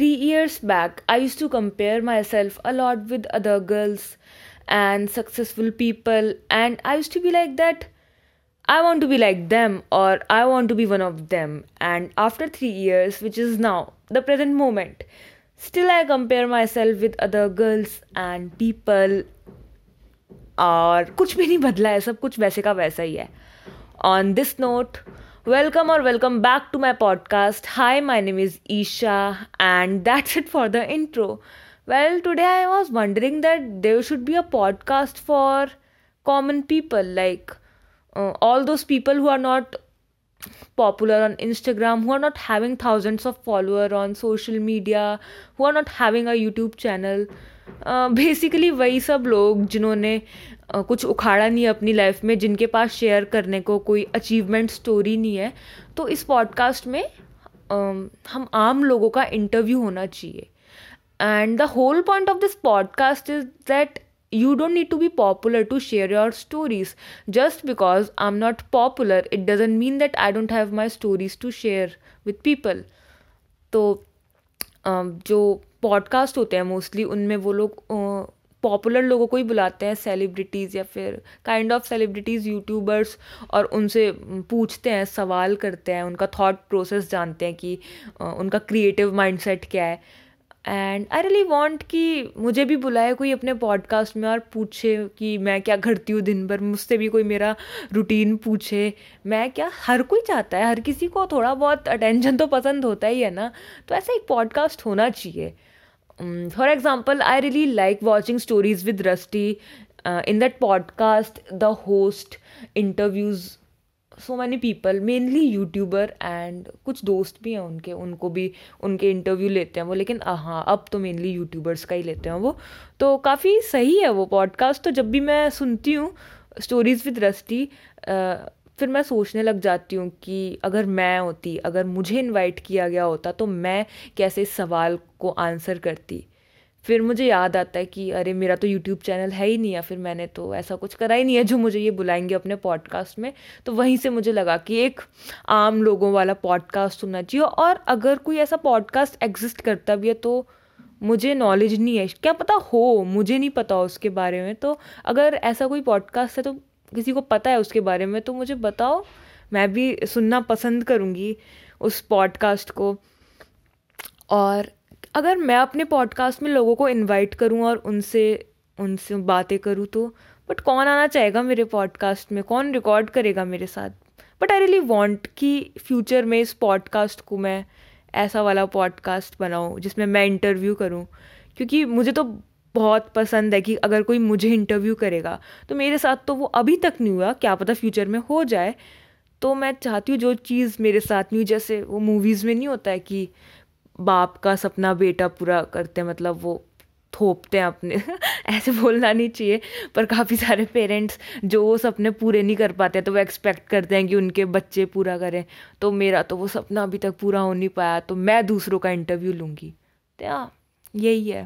three years back, I used to compare myself a lot with other girls and successful people, and I used to be like that. I want to be like them, or I want to be one of them. And after three years, which is now the present moment, still I compare myself with other girls and people. और कुछ भी नहीं बदला है सब कुछ वैसे का वैसा ही है on this note Welcome or welcome back to my podcast. Hi, my name is Isha, and that's it for the intro. Well, today I was wondering that there should be a podcast for common people, like uh, all those people who are not popular on Instagram, who are not having thousands of followers on social media, who are not having a YouTube channel. Basically uh, वही सब लोग जिन्होंने कुछ उखाड़ा नहीं है अपनी life में जिनके पास शेयर करने को कोई अचीवमेंट स्टोरी नहीं है तो इस पॉडकास्ट में आ, हम आम लोगों का इंटरव्यू होना चाहिए। And the whole point of this podcast is that you don't need to be popular to share your stories just because I am not popular it doesn't mean that I don't have my stories to share with people तो जो podcast होते हैं mostly उनमें वो लोग popular लोगों को ही बुलाते हैं सेलिब्रिटीज़ या फिर काइंड ऑफ़ सेलिब्रिटीज़ यूट्यूबर्स और उनसे पूछते हैं, सवाल करते हैं, उनका थॉट प्रोसेस जानते हैं कि उनका क्रिएटिव माइंडसेट क्या है। एंड आई रियली वॉन्ट कि मुझे भी बुलाए कोई अपने पॉडकास्ट में और पूछे कि मैं क्या करती हूँ दिन भर, मुझसे भी कोई मेरा रूटीन पूछे। मैं क्या, हर कोई चाहता है, हर किसी को थोड़ा बहुत अटेंशन तो पसंद होता ही है ना। तो ऐसा एक पॉडकास्ट होना चाहिए। Example i really like watching stories with rusty uh, in that podcast the host interviews so many people mainly YouTuber and कुछ दोस्त भी हैं उनके उनको भी उनके इंटरव्यू लेते हैं वो लेकिन हाँ अब तो मेनली यूट्यूबर्स का ही लेते हैं वो। तो काफ़ी सही है वो पॉडकास्ट तो जब भी मैं सुनती हूँ स्टोरीज़ विद रस्टी फिर मैं सोचने लग जाती हूँ कि अगर मैं होती, अगर मुझे इनवाइट किया गया होता तो मैं कैसे इस सवाल को आंसर करती? फिर मुझे याद आता है कि अरे, मेरा तो यूट्यूब चैनल है ही नहीं या फिर मैंने तो ऐसा कुछ करा ही नहीं है जो मुझे ये बुलाएँगे अपने पॉडकास्ट में। तो वहीं से मुझे लगा कि एक आम लोगों वाला पॉडकास्ट होना चाहिए और अगर कोई ऐसा पॉडकास्ट एग्जिस्ट करता भी है तो मुझे नॉलेज नहीं है। क्या पता हो, मुझे नहीं पता उसके बारे में। तो अगर ऐसा कोई पॉडकास्ट है तो किसी को पता है उसके बारे में तो मुझे बताओ। मैं भी सुनना पसंद करूँगी उस पॉडकास्ट को। और अगर मैं अपने पॉडकास्ट में लोगों को इनवाइट करूँ और उनसे उनसे बातें करूँ तो बट कौन आना चाहेगा मेरे पॉडकास्ट में? कौन रिकॉर्ड करेगा मेरे साथ? बट आई रियली वॉन्ट कि फ्यूचर में इस पॉडकास्ट को मैं ऐसा वाला पॉडकास्ट बनाऊँ जिसमें मैं इंटरव्यू करूँ। क्योंकि मुझे तो बहुत पसंद है कि अगर कोई मुझे इंटरव्यू करेगा तो मेरे साथ तो वो अभी तक नहीं हुआ, क्या पता फ्यूचर में हो जाए। तो मैं चाहती हूँ जो चीज़ मेरे साथ नहीं हुई, जैसे वो मूवीज़ में नहीं होता है कि बाप का सपना बेटा पूरा करते हैं मतलब वो थोपते हैं अपने। ऐसे बोलना नहीं चाहिए, पर काफ़ी सारे पेरेंट्स जो वो सपने पूरे नहीं कर पाते तो वो एक्सपेक्ट करते हैं कि उनके बच्चे पूरा करें। तो मेरा तो वो सपना अभी तक पूरा हो नहीं पाया तो मैं दूसरों का इंटरव्यू लूँगी। तो यही है।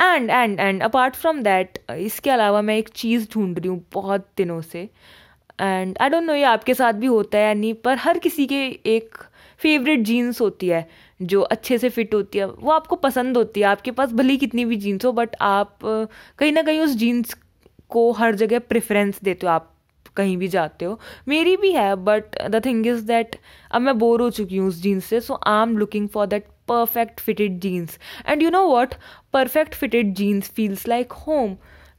And and and apart from that इसके अलावा मैं एक चीज़ ढूंढ रही हूँ बहुत दिनों से। एंड आई डोंट नो ये आपके साथ भी होता है या नहीं, पर हर किसी के एक फेवरेट जीन्स होती है, जो अच्छे से फिट होती है, वो आपको पसंद होती है। आपके पास भले कितनी भी जीन्स हो बट आप, कहीं ना कहीं उस जीन्स को हर जगह प्रेफरेंस देते हो आप। कहीं भी जाते हो। मेरी भी है but the thing is that अब मैं बोर हो चुकी हूँ उस जीन्स से so I am looking for that perfect fitted jeans and you know what perfect fitted jeans feels like home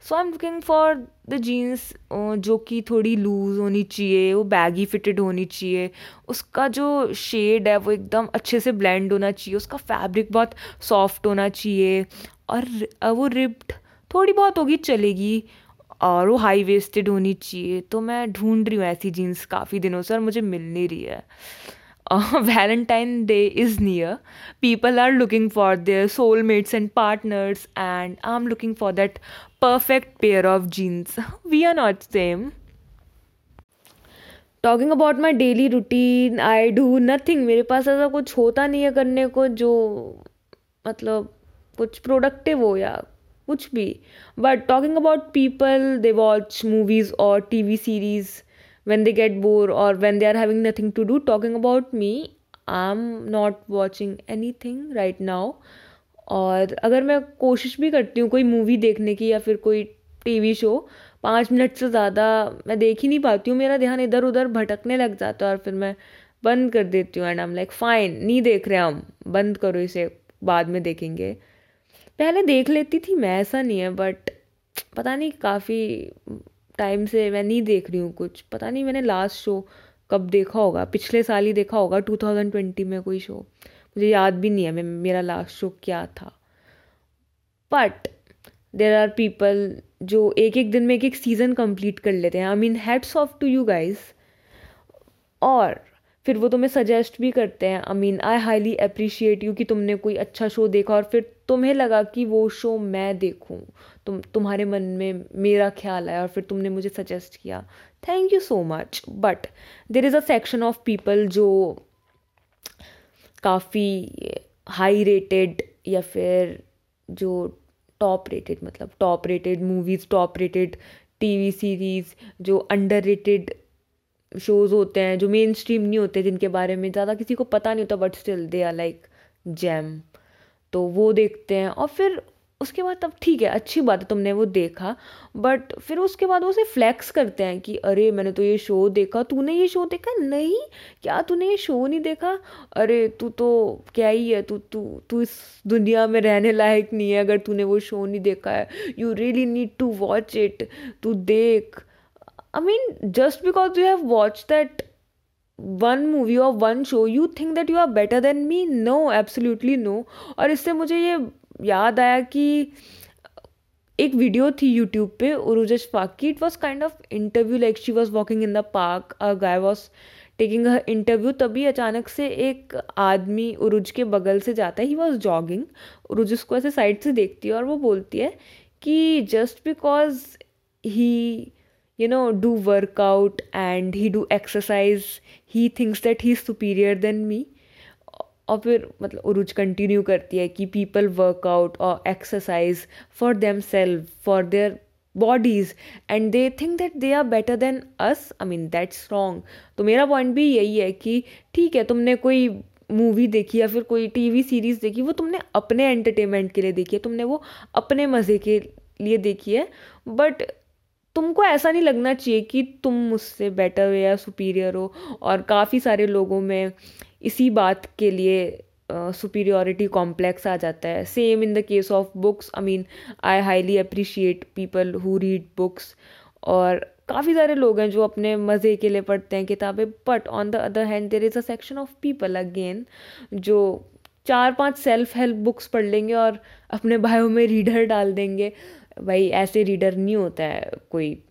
so I am looking for the jeans जो कि थोड़ी लूज़ होनी चाहिए, वो बैगी फिटेड होनी चाहिए। उसका जो शेड है, वो एकदम अच्छे से ब्लेंड होना चाहिए। उसका फैब्रिक बहुत सॉफ्ट होना चाहिए। और वो रिप्ड थोड़ी बहुत होगी, चलेगी। और वो हाई वेस्टेड होनी चाहिए तो मैं ढूंढ रही हूँ ऐसी जीन्स काफ़ी दिनों से और मुझे मिल नहीं रही है। Valentine day is near people are looking for their soulmates and partners and I am looking for that perfect pair of jeans we are not same talking about my daily routine I do nothing मेरे पास ऐसा कुछ होता नहीं है करने को जो मतलब कुछ प्रोडक्टिव हो या कुछ भी। But talking about people they watch movies और T V series when they get bore or bored they are having nothing to do talking about me I am not watching anything right now और अगर मैं कोशिश भी करती हूँ कोई movie देखने की या फिर कोई टीवी शो पाँच मिनट से ज़्यादा मैं देख ही नहीं पाती हूँ। मेरा ध्यान इधर उधर भटकने लग जाता है और फिर मैं बंद कर देती हूँ and I am like fine नहीं देख रहे हम। बंद करो इसे, बाद में देखेंगे। पहले देख लेती थी मैं, ऐसा नहीं है बट पता नहीं काफ़ी टाइम से मैं नहीं देख रही हूँ कुछ। पता नहीं मैंने लास्ट शो कब देखा होगा, पिछले साल ही देखा होगा 2020 में कोई शो मुझे याद भी नहीं है मैं, मेरा लास्ट शो क्या था। बट देर आर पीपल जो एक एक दिन में एक एक सीज़न कंप्लीट कर लेते हैं। I mean hats off to you guys और फिर वो तुम्हें सजेस्ट भी करते हैं। I mean I highly appreciate you कि तुमने कोई अच्छा शो देखा और फिर तुम्हें लगा कि वो शो मैं देखूँ। तुम, तुम्हारे मन में मेरा ख्याल आया और फिर तुमने मुझे सजेस्ट किया। Thank you so much but there is a section of people जो काफ़ी हाई रेटेड या फिर जो टॉप रेटेड मतलब top rated movies top rated TV series जो अंडर रेटेड शोज़ होते हैं जो मेन स्ट्रीम नहीं होते जिनके बारे में, ज़्यादा किसी को पता नहीं होता but still they are like jam तो वो देखते हैं और फिर उसके बाद तब ठीक है, अच्छी बात है तुमने वो देखा बट फिर उसके बाद वो उसे फ्लैक्स करते हैं कि अरे मैंने तो ये शो देखा, तूने ये शो देखा? नहीं, क्या तूने ये शो नहीं देखा? अरे तू तो क्या ही है, तू तू तू इस दुनिया में रहने लायक नहीं है, अगर तूने वो शो नहीं देखा है you really need to watch it तू देख। I mean just because you have watch that one movie और one show you think that you are better than me no absolutely no और इससे मुझे ये याद आया कि एक वीडियो थी यूट्यूब पे उरुज अशफाक की it was kind of interview like she was walking in the park a guy was taking a interview तभी अचानक से एक आदमी उरुज के बगल से जाता है। ही वॉज़ जॉगिंग उरुज उसको ऐसे साइड से देखती है और वो बोलती है कि just because he you know do workout and he do exercise he thinks that he superior than me और फिर मतलब उरुज कंटिन्यू करती है कि पीपल वर्कआउट और exercise for themselves for their bodies and they think that they are better than us I mean that's wrong तो मेरा point भी यही है कि ठीक है, तुमने कोई मूवी देखी या फिर कोई टीवी सीरीज़ देखी, वो तुमने अपने एंटरटेनमेंट के लिए देखी है, तुमने वो अपने मज़े के लिए देखी है बट तुमको ऐसा नहीं लगना चाहिए कि तुम मुझसे बेटर हो या सुपीरियर हो। और काफ़ी सारे लोगों में इसी बात के लिए सुपीरियोरिटी कॉम्प्लेक्स आ जाता है। Same in the case of books I mean I highly appreciate people who read books और काफ़ी सारे लोग हैं जो अपने मज़े के लिए पढ़ते हैं किताबें। But on the other hand there is a section of people again जो चार पाँच सेल्फ हेल्प बुक्स पढ़ लेंगे और अपने बायो में रीडर डाल देंगे। भाई ऐसे रीडर नहीं होता है कोई।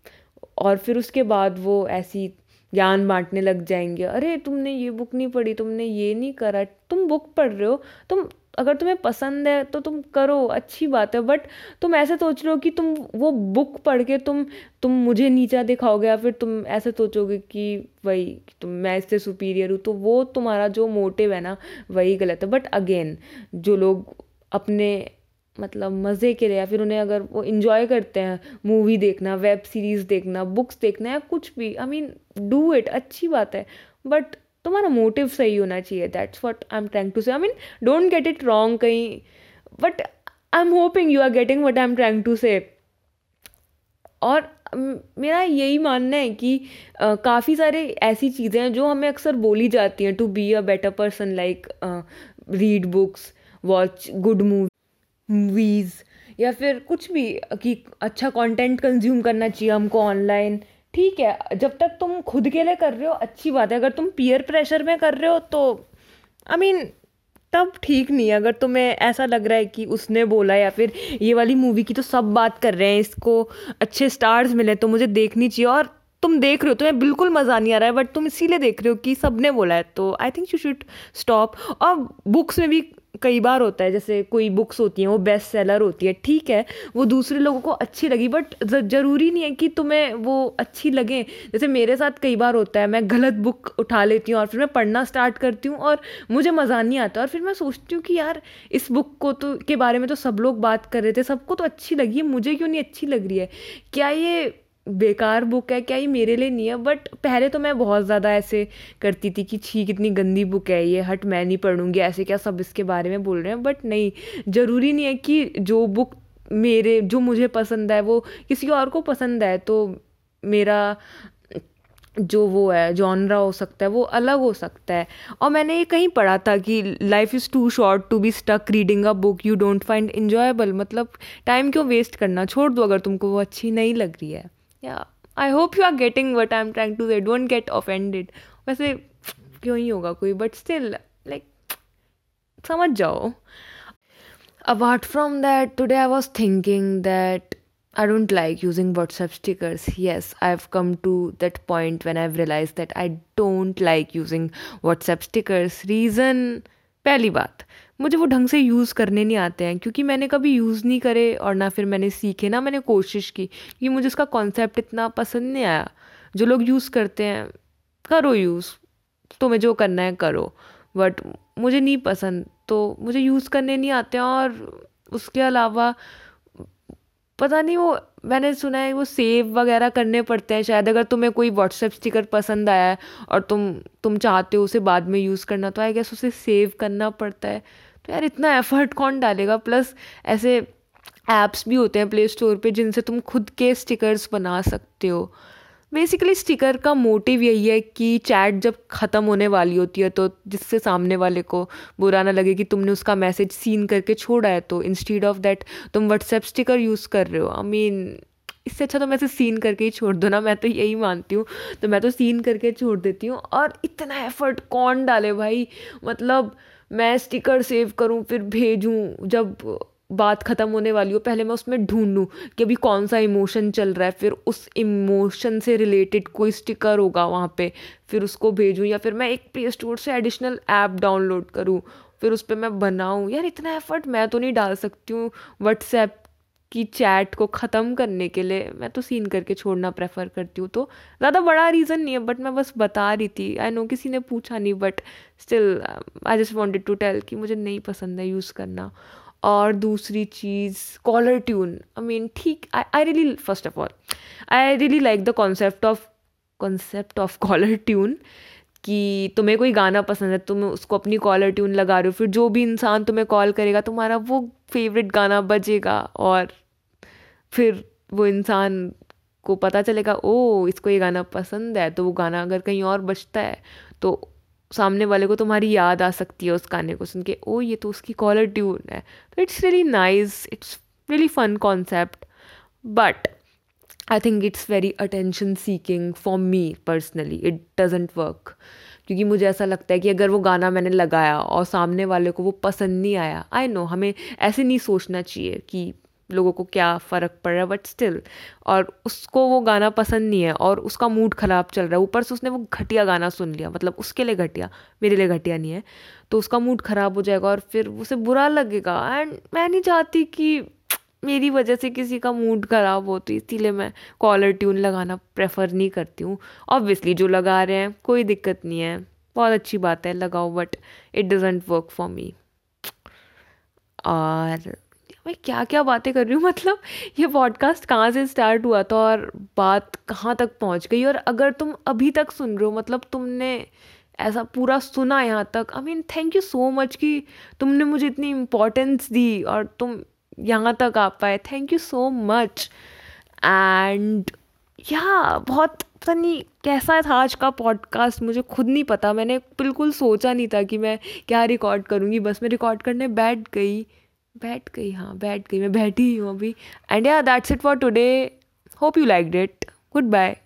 और फिर उसके बाद वो ऐसी ज्ञान बांटने लग जाएँगे, अरे, तुमने ये बुक नहीं पढ़ी, तुमने ये नहीं करा, तुम बुक पढ़ रहे हो, तुम, अगर तुम्हें पसंद है तो तुम करो, अच्छी बात है बट तुम ऐसे सोच रहे हो कि तुम वो बुक पढ़ के तुम तुम मुझे नीचा दिखाओगे या फिर तुम ऐसे सोचोगे कि वही, तुम, मैं इससे सुपीरियर हूँ। तो वो तुम्हारा जो मोटिव है ना, वही गलत है। बट अगेन जो लोग अपने मतलब मज़े के लिए या फिर उन्हें अगर वो इन्जॉय करते हैं मूवी देखना वेब सीरीज़ देखना बुक्स देखना या कुछ भी आई मीन डू इट अच्छी बात है। बट तुम्हारा मोटिव सही होना चाहिए that's what I am trying to say I mean don't get it wrong कहीं but I am hoping you are getting what I am trying to say और मेरा यही मानना है कि काफ़ी सारे ऐसी चीज़ें हैं जो हमें अक्सर बोली जाती हैं to be a better person like read books watch good movie movies या फिर कुछ भी कि अच्छा कंटेंट कंज्यूम करना चाहिए हमको ऑनलाइन ठीक है जब तक तुम खुद के लिए कर रहे हो अच्छी बात है। अगर तुम पीयर प्रेशर में कर रहे हो तो आई I मीन mean, तब ठीक नहीं है। अगर तुम्हें ऐसा लग रहा है कि उसने बोला या फिर ये वाली मूवी की तो सब बात कर रहे हैं इसको अच्छे स्टार्स मिले तो मुझे देखनी चाहिए। और तुम देख रहे हो तुम्हें बिल्कुल मज़ा नहीं आ रहा है बट तुम इसीलिए देख रहे हो कि सबने बोला है। तो I think you should stop और बुक्स में भी कई बार होता है, जैसे कोई बुक्स होती हैं, वो बेस्ट सेलर होती है, ठीक है, वो दूसरे लोगों को अच्छी लगी बट ज़रूरी नहीं है कि तुम्हें वो अच्छी लगे। जैसे मेरे साथ कई बार होता है, मैं गलत बुक उठा लेती हूँ और फिर मैं पढ़ना स्टार्ट करती हूँ और मुझे मज़ा नहीं आता और फिर मैं सोचती हूँ कि यार, इस बुक को तो के बारे में तो सब लोग बात कर रहे थे, सबको तो अच्छी लगी मुझे क्यों नहीं अच्छी लग रही है? क्या ये बेकार बुक है, क्या ये मेरे लिए नहीं है? बट पहले तो मैं बहुत ज़्यादा ऐसे करती थी कि, छी, कितनी गंदी बुक है ये, हट, मैं नहीं पढ़ूँगी, ऐसे क्या सब इसके बारे में बोल रहे हैं? बट नहीं, ज़रूरी नहीं है कि जो बुक मेरे, जो मुझे पसंद है, वो किसी और को पसंद है तो मेरा जो वो है जॉनरा हो सकता है, वो अलग हो सकता है। और मैंने ये कहीं पढ़ा था कि life is too short to be stuck reading a book you don't find enjoyable मतलब टाइम क्यों वेस्ट करना? छोड़ दो अगर तुमको वो अच्छी नहीं लग रही है। या I hope you are getting what I am trying to say don't get offended वैसे क्यों ही होगा कोई बट स्टिल लाइक समझ जाओ apart from that today I was thinking that I don't like using WhatsApp stickers. Yes, I've come to that point when I've realized that I don't like using WhatsApp stickers. Reason पहली बात मुझे वो ढंग से use करने नहीं आते हैं, क्योंकि मैंने कभी यूज़ नहीं करे और ना फिर मैंने सीखे, ना मैंने कोशिश की, कि मुझे उसका कॉन्सेप्ट इतना पसंद नहीं आया। जो लोग यूज़ करते हैं, करो यूज़ तुम्हें जो करना है करो बट मुझे नहीं पसंद तो मुझे यूज़ करने नहीं आते हैं और उसके अलावा पता नहीं वो, मैंने सुना है वो सेव वगैरह करने पड़ते हैं, शायद अगर तुम्हें कोई व्हाट्सएप स्टिकर पसंद आया है और तुम तुम चाहते हो उसे बाद में यूज़ करना तो आई गेस उसे सेव करना पड़ता है। यार इतना एफर्ट कौन डालेगा? प्लस ऐसे ऐप्स भी होते हैं प्ले स्टोर पे जिनसे तुम खुद के स्टिकर्स बना सकते हो। बेसिकली स्टिकर का मोटिव यही है कि चैट जब ख़त्म होने वाली होती है तो जिससे सामने वाले को बुरा ना लगे कि तुमने उसका मैसेज सीन करके छोड़ा है तो इंस्टीड ऑफ़ दैट तुम व्हाट्सएप स्टिकर यूज़ कर रहे हो। आई I मीन mean, इससे अच्छा तो मैं सीन करके ही छोड़ दो ना मैं तो यही मानती हूँ। तो मैं तो सीन करके छोड़ देती हूँ। और इतना एफर्ट कौन डाले भाई? मतलब मैं स्टिकर सेव करूँ, फिर भेजूँ, जब बात ख़त्म होने वाली हो, पहले मैं उसमें ढूंढूँ कि अभी कौन सा इमोशन चल रहा है, फिर उस इमोशन से रिलेटेड कोई स्टिकर होगा वहाँ पे, फिर उसको भेजूँ, या फिर मैं एक प्ले स्टोर से एडिशनल ऐप डाउनलोड करूँ, फिर उस पर मैं बनाऊँ। यार, इतना एफर्ट मैं तो नहीं डाल सकती हूँ व्हाट्सएप की चैट को ख़त्म करने के लिए मैं तो सीन करके छोड़ना प्रेफर करती हूँ। तो ज़्यादा बड़ा रीज़न नहीं है बट मैं बस बता रही थी। आई नो किसी ने पूछा नहीं but still I just wanted to tell कि मुझे नहीं पसंद है यूज़ करना। और दूसरी चीज़ कॉलर ट्यून आई मीन ठीक I I really first of all I really like the concept of concept of caller tune कि तुम्हें कोई गाना पसंद है तुम उसको अपनी कॉलर ट्यून लगा रहे हो। फिर जो भी इंसान तुम्हें कॉल करेगा, तुम्हारा वो फेवरेट गाना बजेगा और फिर वो इंसान को पता चलेगा ओ इसको ये गाना पसंद है। तो वो गाना अगर कहीं और बजता है तो सामने वाले को तुम्हारी याद आ सकती है उस गाने को सुन के ओ ये तो उसकी कॉलर ट्यून है। तो it's really nice it's really fun concept but I think it's very attention seeking for me personally it doesn't work क्योंकि मुझे ऐसा लगता है कि अगर वो गाना मैंने लगाया और सामने वाले को वो पसंद नहीं आया आई नो हमें ऐसे नहीं सोचना चाहिए कि लोगों को क्या फ़र्क पड़ रहा है बट स्टिल और उसको वो गाना पसंद नहीं है और उसका मूड ख़राब चल रहा है, ऊपर से उसने वो घटिया गाना सुन लिया मतलब उसके लिए घटिया, मेरे लिए घटिया नहीं है तो उसका मूड ख़राब हो जाएगा और फिर उसे बुरा लगेगा एंड मैं नहीं चाहती कि मेरी वजह से किसी का मूड ख़राब हो तो इसीलिए मैं कॉलर ट्यून लगाना प्रेफर नहीं करती हूँ। ऑब्वियसली जो लगा रहे हैं, कोई दिक्कत नहीं है। बहुत अच्छी बात है, लगाओ but it doesn't work for me और मैं क्या क्या बातें कर रही हूँ? मतलब ये पॉडकास्ट कहाँ से स्टार्ट हुआ था और बात कहाँ तक पहुँच गई? और अगर तुम अभी तक सुन रहे हो मतलब तुमने ऐसा पूरा सुना यहाँ तक I mean thank you so much कि तुमने मुझे इतनी इम्पोर्टेंस दी और तुम यहाँ तक आ पाए। Thank you so much and yeah बहुत पता नहीं कैसा था आज का पॉडकास्ट मुझे खुद नहीं पता। मैंने बिल्कुल सोचा नहीं था कि मैं क्या रिकॉर्ड करूँगी। बस मैं रिकॉर्ड करने बैठ गई। बैठ गई हाँ बैठ गई। मैं बैठी ही हूँ अभी। And yeah that's it for today hope you liked it goodbye